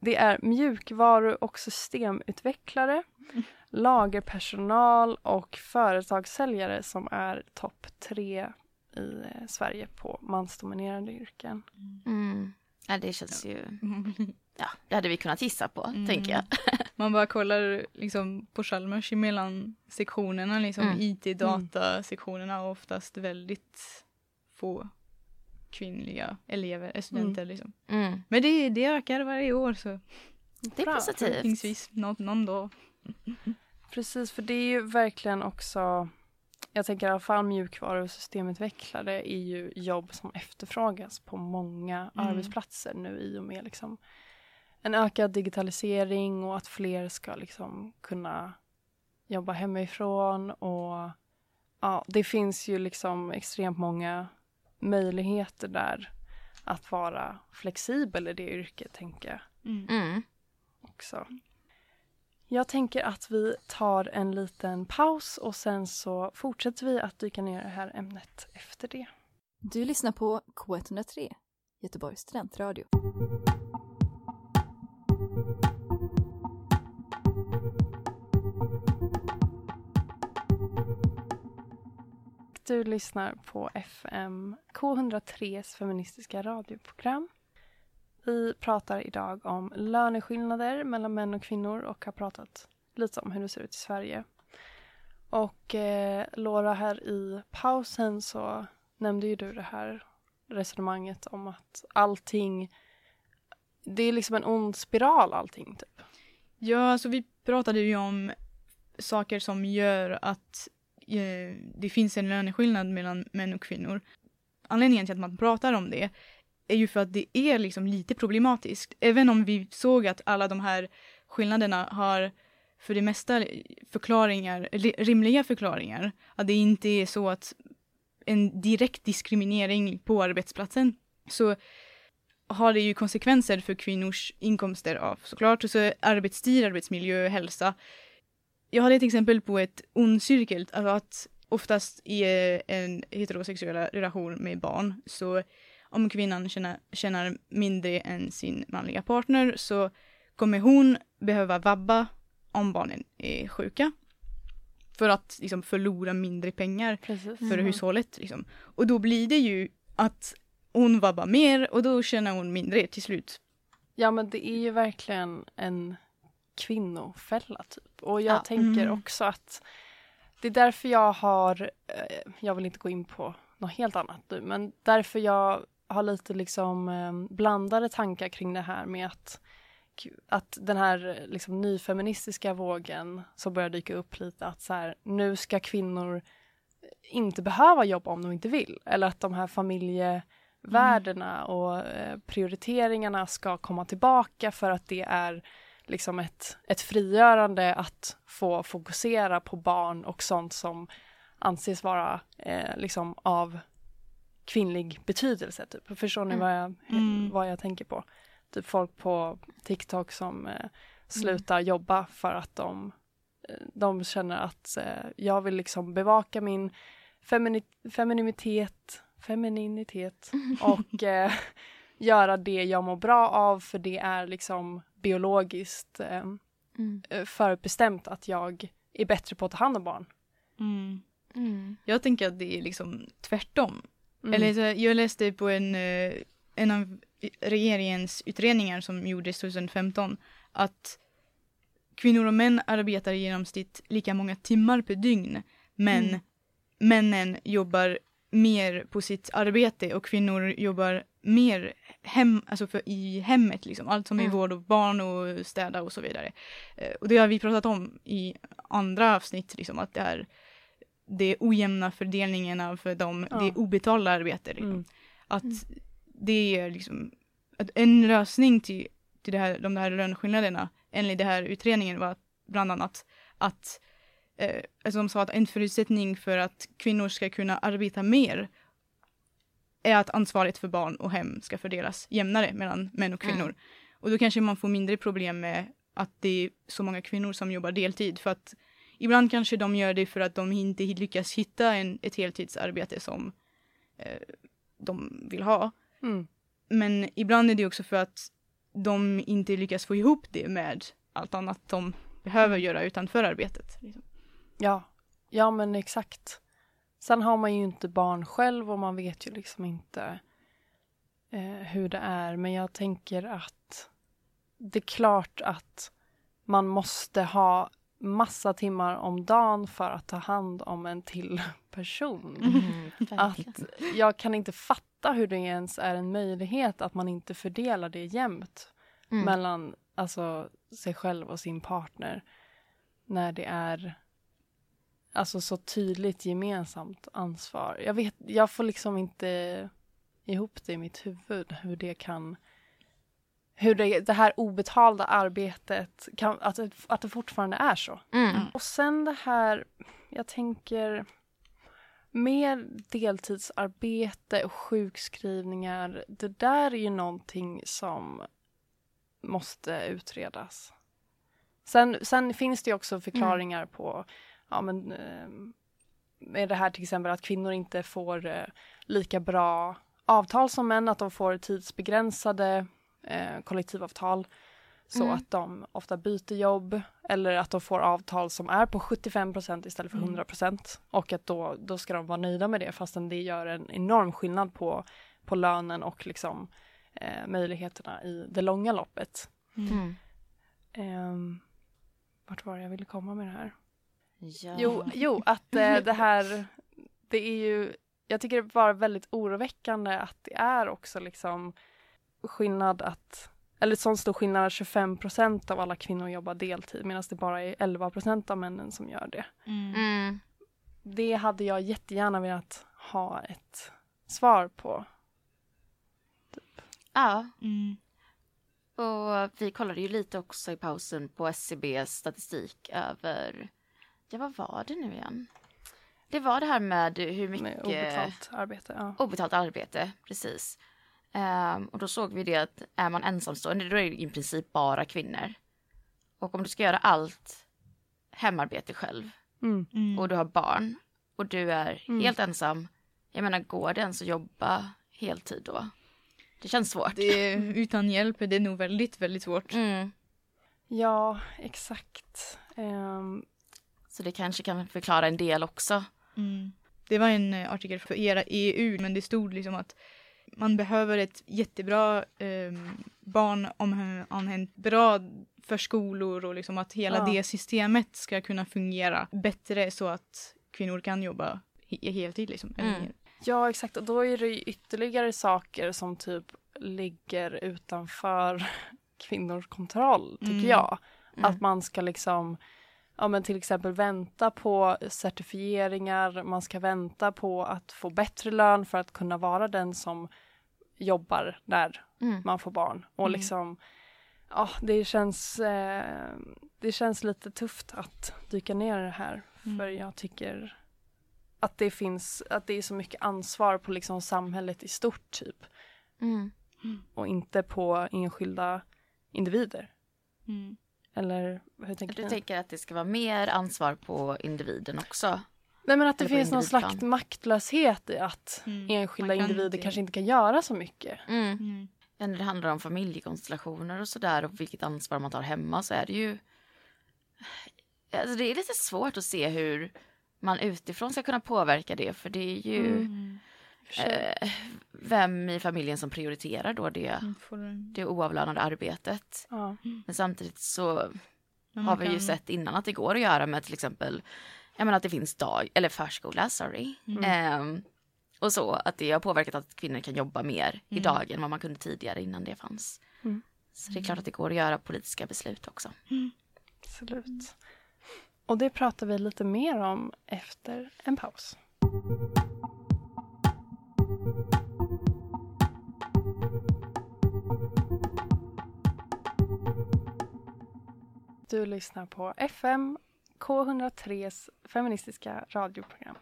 [SPEAKER 6] det är mjukvaru och systemutvecklare. lagerpersonal och företagssäljare som är topp tre i eh, Sverige på mansdominerade yrken.
[SPEAKER 8] Mm. Ja, det känns ju... Ja, det hade vi kunnat gissa på,
[SPEAKER 7] Mm.
[SPEAKER 8] tänker jag.
[SPEAKER 7] Man bara kollar liksom på Chalmers mellan sektionerna, liksom
[SPEAKER 8] Mm.
[SPEAKER 7] IT-datasektionerna och oftast väldigt få kvinnliga elever, eh, studenter liksom.
[SPEAKER 8] Mm.
[SPEAKER 7] Men det, det ökar varje år så
[SPEAKER 8] Det är
[SPEAKER 6] Bra.
[SPEAKER 8] positivt.
[SPEAKER 7] förhoppningsvis någon, någon dag.
[SPEAKER 6] Precis, för det är ju verkligen också, jag tänker i alla fall mjukvaru och systemutvecklare är ju jobb som efterfrågas på många
[SPEAKER 7] Mm.
[SPEAKER 6] arbetsplatser nu i och med liksom en ökad digitalisering och att fler ska liksom kunna jobba hemifrån och ja, det finns ju liksom extremt många möjligheter där att vara flexibel i det yrket tänker jag
[SPEAKER 7] Mm.
[SPEAKER 8] Mm.
[SPEAKER 6] också. Jag tänker att vi tar en liten paus och sen så fortsätter vi att dyka ner i det här ämnet efter det.
[SPEAKER 9] Du lyssnar på K103, Göteborgs studentradio.
[SPEAKER 6] Du lyssnar på FM K103s feministiska radioprogram. Vi pratar idag om löneskillnader mellan män och kvinnor och har pratat lite om hur det ser ut i Sverige. Och eh, Laura, här i pausen så nämnde ju du det här resonemanget om att allting, det är liksom en ond spiral allting typ.
[SPEAKER 7] Ja, alltså vi pratade ju om saker som gör att eh, det finns en löneskillnad mellan män och kvinnor. Anledningen till att man pratar om det är ju för att det är liksom lite problematiskt. Även om vi såg att alla de här skillnaderna har för det mesta förklaringar, rimliga förklaringar. Att det inte är så att en direkt diskriminering på arbetsplatsen så har det ju konsekvenser för kvinnors inkomster av såklart, och så arbetstid, arbetsmiljö, hälsa. Jag hade ett exempel på ett ond cirkel, alltså att oftast i eh, en heterosexuella relation med barn så om kvinnan tjänar, tjänar mindre än sin manliga partner så kommer hon behöva vabba om barnen är sjuka. För att liksom förlora mindre pengar
[SPEAKER 6] Precis.
[SPEAKER 7] för hushållet. Liksom. Och då blir det ju att hon vabbar mer och då tjänar hon mindre till slut.
[SPEAKER 6] Ja men det är ju verkligen en kvinnofälla typ. Och jag
[SPEAKER 8] Ja.
[SPEAKER 6] tänker
[SPEAKER 7] Mm.
[SPEAKER 6] också att det är därför jag har, eh, jag vill inte gå in på något helt annat nu, men därför jag har lite liksom eh, blandade tankar kring det här med att att den här liksom nyfeministiska vågen som börjar dyka upp lite att så här, nu ska kvinnor inte behöva jobba om de inte vill. Eller att de här familjevärdena och eh, prioriteringarna ska komma tillbaka för att det är liksom ett, ett frigörande att få fokusera på barn och sånt som anses vara eh, liksom av kvinnlig betydelse. Typ. Förstår ni
[SPEAKER 8] Mm.
[SPEAKER 6] vad, jag,
[SPEAKER 7] Mm.
[SPEAKER 6] vad jag tänker på? Typ folk på TikTok som eh, slutar jobba för att de, eh, de känner att eh, jag vill liksom bevaka min femini- femininitet, femininitet och eh, göra det jag mår bra av för det är liksom biologiskt eh,
[SPEAKER 8] Mm.
[SPEAKER 6] eh, förutbestämt att jag är bättre på att ta hand om barn.
[SPEAKER 8] Mm.
[SPEAKER 7] Jag tänker att det är liksom tvärtom.
[SPEAKER 6] Mm.
[SPEAKER 7] Eller så, jag läste på en, eh, en av regeringens utredningar som gjordes 2015 att kvinnor och män arbetar i genomsnitt lika många timmar per dygn men
[SPEAKER 6] Mm.
[SPEAKER 7] männen jobbar mer på sitt arbete och kvinnor jobbar mer hem, alltså för, i hemmet, liksom. allt som är
[SPEAKER 8] Mm.
[SPEAKER 7] vård av barn och städa och så vidare. Eh, och det har vi pratat om i andra avsnitt, liksom, att det är det ojämna fördelningen av de,
[SPEAKER 6] Ja.
[SPEAKER 7] det obetalda arbetet. Liksom.
[SPEAKER 6] Mm.
[SPEAKER 7] Att det är liksom att en lösning till, till det här, de här löneskillnaderna enligt den här utredningen var bland annat att eh, alltså de sa att en förutsättning för att kvinnor ska kunna arbeta mer är att ansvaret för barn och hem ska fördelas jämnare mellan män och kvinnor.
[SPEAKER 8] Mm.
[SPEAKER 7] Och då kanske man får mindre problem med att det är så många kvinnor som jobbar deltid för att ibland kanske de gör det för att de inte lyckas hitta en, ett heltidsarbete som eh, de vill ha.
[SPEAKER 6] Mm.
[SPEAKER 7] Men ibland är det också för att de inte lyckas få ihop det med allt annat de behöver göra utanför arbetet. Liksom.
[SPEAKER 6] Ja, ja men exakt. Sen har man ju inte barn själv och man vet ju liksom inte eh, hur det är. Men jag tänker att det är klart att man måste ha massa timmar om dagen för att ta hand om en till person.
[SPEAKER 8] Mm,
[SPEAKER 6] att jag kan inte fatta hur det ens är en möjlighet att man inte fördelar det jämnt
[SPEAKER 8] Mm.
[SPEAKER 6] mellan alltså, sig själv och sin partner när det är alltså så tydligt gemensamt ansvar. Jag vet, jag får liksom inte ihop det i mitt huvud hur det kan hur det, det här obetalda arbetet, kan, att, det- att det fortfarande är så.
[SPEAKER 8] Mm.
[SPEAKER 6] Och sen det här, jag tänker mer deltidsarbete och sjukskrivningar. Det där är ju någonting som måste utredas. Sen, sen finns det ju också förklaringar på, ja men eh, med det här till exempel att kvinnor inte får eh, lika bra avtal som män, att de får tidsbegränsade eh, kollektivavtal. Så
[SPEAKER 8] Mm.
[SPEAKER 6] att de ofta byter jobb eller att de får avtal som är på 75% istället för
[SPEAKER 7] Mm.
[SPEAKER 6] 100 och att då, då ska de vara nöjda med det fastän det gör en enorm skillnad på, på lönen och liksom eh, möjligheterna i det långa loppet.
[SPEAKER 8] Mm.
[SPEAKER 6] Ehm, vart var det jag ville komma med det här?
[SPEAKER 8] Ja.
[SPEAKER 6] Jo, jo att eh, det här, det är ju, jag tycker det var väldigt oroväckande att det är också liksom skillnad att, eller sån stor skillnad att 25% av alla kvinnor jobbar deltid medan det bara är 11% av männen som gör det.
[SPEAKER 8] Mm.
[SPEAKER 6] Det hade jag jättegärna velat ha ett svar på.
[SPEAKER 8] Ja,
[SPEAKER 7] Mm.
[SPEAKER 8] och vi kollade ju lite också i pausen på SCBs statistik över, ja vad var det nu igen? Det var det här med hur mycket
[SPEAKER 6] Med obetalt arbete. Ja.
[SPEAKER 8] obetalt arbete, precis. Ehm, och då såg vi det att är man ensamstående då är det i princip bara kvinnor. Och om du ska göra allt hemarbete själv
[SPEAKER 6] Mm.
[SPEAKER 7] Mm.
[SPEAKER 8] och du har barn och du är
[SPEAKER 6] Mm.
[SPEAKER 8] helt ensam. Jag menar, går det ens att jobba heltid då? Det känns svårt.
[SPEAKER 7] Det, utan hjälp är det nog väldigt, väldigt svårt.
[SPEAKER 8] Mm.
[SPEAKER 6] ja, exakt. Ehm,
[SPEAKER 8] Så det kanske kan förklara en del också.
[SPEAKER 7] Mm. Det var en eh, artikel för era EU, men det stod liksom att man behöver ett jättebra eh, barnomhänt, bra förskolor och liksom att hela
[SPEAKER 6] Ja.
[SPEAKER 7] det systemet ska kunna fungera bättre så att kvinnor kan jobba he- heltid liksom.
[SPEAKER 8] Mm.
[SPEAKER 6] Ja, exakt. Och då är det ju ytterligare saker som typ ligger utanför kvinnors kontroll, tycker
[SPEAKER 7] Mm.
[SPEAKER 6] jag.
[SPEAKER 8] Mm.
[SPEAKER 6] Att man ska liksom, ja men till exempel vänta på certifieringar, man ska vänta på att få bättre lön för att kunna vara den som jobbar när
[SPEAKER 8] Mm.
[SPEAKER 6] man får barn. Och
[SPEAKER 7] Mm.
[SPEAKER 6] liksom, ja det känns, eh, det känns lite tufft att dyka ner i det här.
[SPEAKER 7] Mm.
[SPEAKER 6] För jag tycker att det finns, att det är så mycket ansvar på liksom samhället i stort typ.
[SPEAKER 8] Mm.
[SPEAKER 6] Och inte på enskilda individer. Eller hur tänker
[SPEAKER 8] Du
[SPEAKER 6] ni?
[SPEAKER 8] tänker att det ska vara mer ansvar på individen också?
[SPEAKER 6] Nej men att det finns någon slags maktlöshet i att
[SPEAKER 7] Mm.
[SPEAKER 6] enskilda individer
[SPEAKER 7] inte-
[SPEAKER 6] kanske inte kan göra så mycket.
[SPEAKER 8] Mm.
[SPEAKER 7] Mm.
[SPEAKER 8] Ja, när det handlar om familjekonstellationer och sådär och vilket ansvar man tar hemma så är det ju... Alltså det är lite svårt att se hur man utifrån ska kunna påverka det för det är ju
[SPEAKER 7] Mm.
[SPEAKER 8] Eh, vem i familjen som prioriterar då det,
[SPEAKER 7] Mm.
[SPEAKER 8] Det oavlönade arbetet.
[SPEAKER 6] Ja.
[SPEAKER 8] Men samtidigt så
[SPEAKER 7] men
[SPEAKER 8] har vi ju sett innan att det går att göra med till exempel, jag menar att det finns dag, eller förskola, sorry.
[SPEAKER 7] Mm.
[SPEAKER 8] Ehm, och så, att det har påverkat att kvinnor kan jobba mer
[SPEAKER 7] Mm.
[SPEAKER 8] idag än vad man kunde tidigare innan det fanns.
[SPEAKER 6] Mm.
[SPEAKER 8] Så det är klart att det går att göra politiska beslut också.
[SPEAKER 6] Absolut. Och det pratar vi lite mer om efter en paus. Du lyssnar på FM K103s feministiska radioprogram.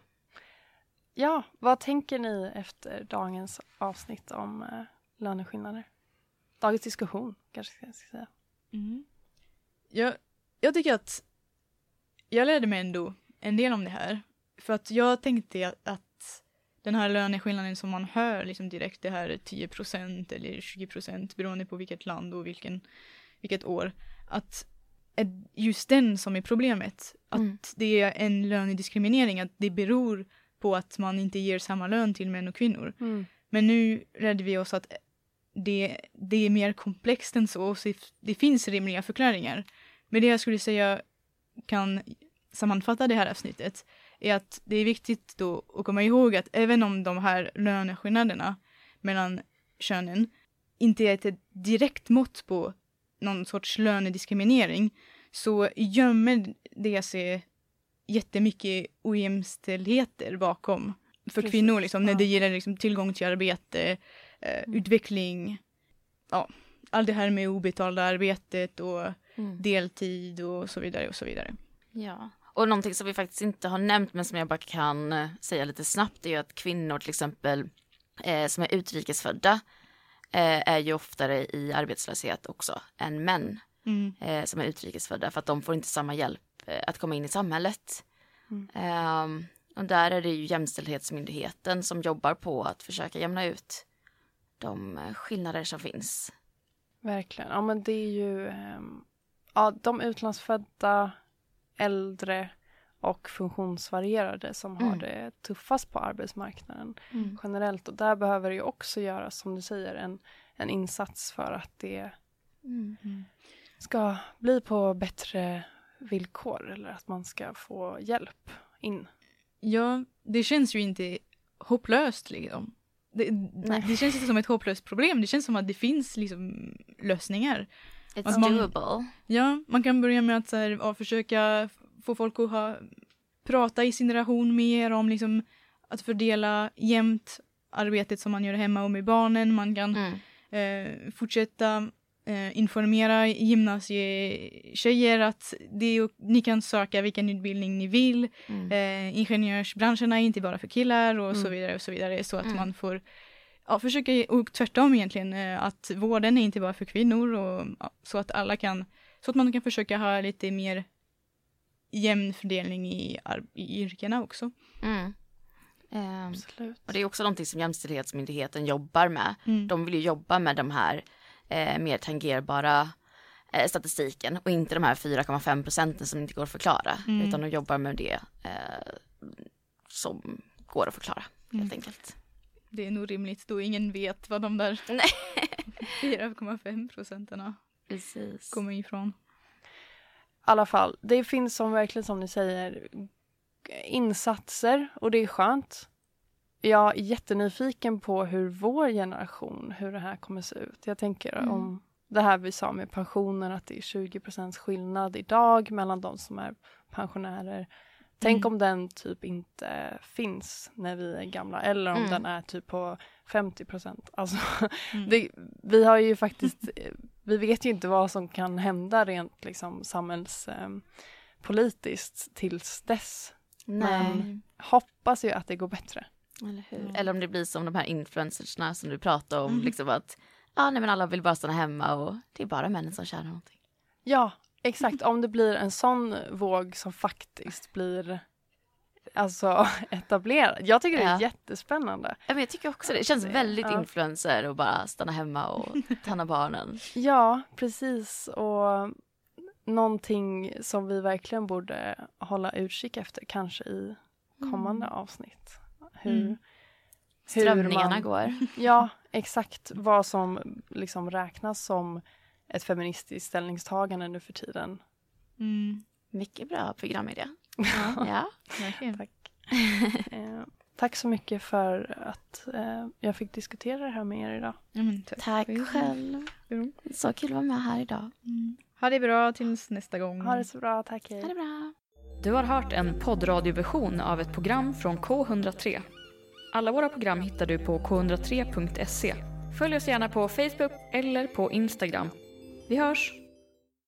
[SPEAKER 6] Ja, vad tänker ni efter dagens avsnitt om eh, löneskillnader? Dagens diskussion kanske jag ska säga.
[SPEAKER 7] Mm. Jag, jag tycker att jag lärde mig ändå en del om det här. För att jag tänkte att, den här löneskillnaden som man hör liksom direkt, det här 10% eller 20% beroende på vilket land och vilken, vilket år. Att är just den som är problemet. Att
[SPEAKER 8] Mm.
[SPEAKER 7] det är en lönediskriminering, att det beror på att man inte ger samma lön till män och kvinnor.
[SPEAKER 6] Mm.
[SPEAKER 7] Men nu lärde vi oss att det, det är mer komplext än så så det finns rimliga förklaringar. Men det jag skulle säga kan sammanfatta det här avsnittet är att det är viktigt då att komma ihåg att även om de här löneskillnaderna mellan könen inte är ett direkt mått på någon sorts lönediskriminering så gömmer det sig jättemycket ojämställdheter bakom för
[SPEAKER 6] Precis,
[SPEAKER 7] kvinnor liksom, när
[SPEAKER 6] ja.
[SPEAKER 7] det gäller liksom, tillgång till arbete, eh,
[SPEAKER 6] Mm.
[SPEAKER 7] utveckling, ja, allt det här med obetalda arbetet och
[SPEAKER 8] Mm.
[SPEAKER 7] deltid och så vidare och så vidare.
[SPEAKER 8] Ja, och någonting som vi faktiskt inte har nämnt men som jag bara kan eh, säga lite snabbt är ju att kvinnor till exempel eh, som är utrikesfödda är ju oftare i arbetslöshet också än män
[SPEAKER 7] Mm.
[SPEAKER 8] eh, som är utrikesfödda för att de får inte samma hjälp eh, att komma in i samhället. Ehm, och där är det ju Jämställdhetsmyndigheten som jobbar på att försöka jämna ut de eh, skillnader som finns.
[SPEAKER 6] Verkligen. Ja, men det är ju ehm, ja, de utlandsfödda, äldre och funktionsvarierade som har
[SPEAKER 8] Mm.
[SPEAKER 6] det tuffast på arbetsmarknaden
[SPEAKER 8] Mm.
[SPEAKER 6] generellt. Och där behöver det ju också göras, som du säger, en, en insats för att det
[SPEAKER 8] Mm.
[SPEAKER 6] ska bli på bättre villkor eller att man ska få hjälp in.
[SPEAKER 7] Ja, det känns ju inte hopplöst liksom. Det,
[SPEAKER 8] Nej.
[SPEAKER 7] det känns inte som ett hopplöst problem, det känns som att det finns liksom lösningar.
[SPEAKER 8] It's
[SPEAKER 7] man-
[SPEAKER 8] doable.
[SPEAKER 7] Ja, man kan börja med att så här, ja, försöka få folk att ha, prata i sin relation mer om liksom, att fördela jämnt arbetet som man gör hemma och med barnen. Man kan
[SPEAKER 8] Mm.
[SPEAKER 7] eh, fortsätta eh, informera gymnasietjejer att det ni kan söka vilken utbildning ni vill.
[SPEAKER 8] Mm.
[SPEAKER 7] Eh, ingenjörsbranscherna är inte bara för killar och så
[SPEAKER 6] Mm.
[SPEAKER 7] vidare och så vidare. Så att
[SPEAKER 8] Mm.
[SPEAKER 7] man får ja, försöka, och tvärtom egentligen, eh, att vården är inte bara för kvinnor och ja, så att alla kan, så att man kan försöka ha lite mer jämn fördelning i, i yrkena också.
[SPEAKER 8] Mm.
[SPEAKER 6] Absolut.
[SPEAKER 8] och det är också någonting som Jämställdhetsmyndigheten jobbar med.
[SPEAKER 7] Mm.
[SPEAKER 8] De vill ju jobba med de här eh, mer tangerbara eh, statistiken och inte de här 4,5 procenten som inte går att förklara.
[SPEAKER 7] Mm.
[SPEAKER 8] Utan de jobbar med det eh, som går att förklara
[SPEAKER 7] Mm.
[SPEAKER 8] helt enkelt.
[SPEAKER 7] Det är nog rimligt då ingen vet vad de där
[SPEAKER 8] Nej.
[SPEAKER 7] 4,5 procenterna
[SPEAKER 8] Precis.
[SPEAKER 6] Mm.
[SPEAKER 7] kommer ifrån.
[SPEAKER 6] Alla fall, det finns som verkligen som ni säger insatser och det är skönt. Jag är jättenyfiken på hur vår generation, hur det här kommer se ut. Jag tänker
[SPEAKER 8] Mm.
[SPEAKER 6] om det här vi sa med pensionen, att det är 20% skillnad idag mellan de som är pensionärer. Tänk
[SPEAKER 7] Mm.
[SPEAKER 6] om den typ inte finns när vi är gamla eller om
[SPEAKER 8] Mm.
[SPEAKER 6] den är typ på 50 Alltså,
[SPEAKER 7] Mm.
[SPEAKER 6] det, vi har ju faktiskt, eh, vi vet ju inte vad som kan hända rent liksom samhällspolitiskt tills dess.
[SPEAKER 8] Nej.
[SPEAKER 6] Men hoppas ju att det går bättre.
[SPEAKER 8] Eller hur?
[SPEAKER 7] Ja.
[SPEAKER 8] Eller om det blir som de här influencersna som du pratade om,
[SPEAKER 7] Mm.
[SPEAKER 8] liksom att ja, nej, men alla vill bara stanna hemma och det är bara männen som tjänar någonting.
[SPEAKER 6] Ja, exakt. Om det blir en sån våg som faktiskt blir alltså etablerad. Jag tycker det är
[SPEAKER 8] Ja.
[SPEAKER 6] jättespännande.
[SPEAKER 8] Ja, men jag tycker också det. Det känns väldigt
[SPEAKER 6] ja.
[SPEAKER 8] influencer och bara stanna hemma och ta hand om barnen.
[SPEAKER 6] Ja, precis. Och någonting som vi verkligen borde hålla utkik efter, kanske i kommande avsnitt. Hur,
[SPEAKER 7] Mm.
[SPEAKER 6] hur
[SPEAKER 8] Strömningarna
[SPEAKER 6] man-
[SPEAKER 8] går.
[SPEAKER 6] Ja, exakt vad som liksom räknas som ett feministiskt ställningstagande nu för tiden.
[SPEAKER 7] Mm.
[SPEAKER 8] Mycket bra programidé.
[SPEAKER 6] Ja.
[SPEAKER 8] Ja.
[SPEAKER 7] Verkligen.
[SPEAKER 6] Tack. Eh, tack så mycket för att eh, jag fick diskutera det här med er idag.
[SPEAKER 7] Men, tack.
[SPEAKER 8] Själv. Så kul att vara med här idag.
[SPEAKER 7] Mm. Ha det bra tills nästa gång.
[SPEAKER 6] Ha det så bra, tack hej.
[SPEAKER 8] Ha det bra.
[SPEAKER 1] Du har hört en poddradioversion av ett program från K103. Alla våra program hittar du på k103.se. Följ oss gärna på Facebook eller på Instagram. Vi hörs!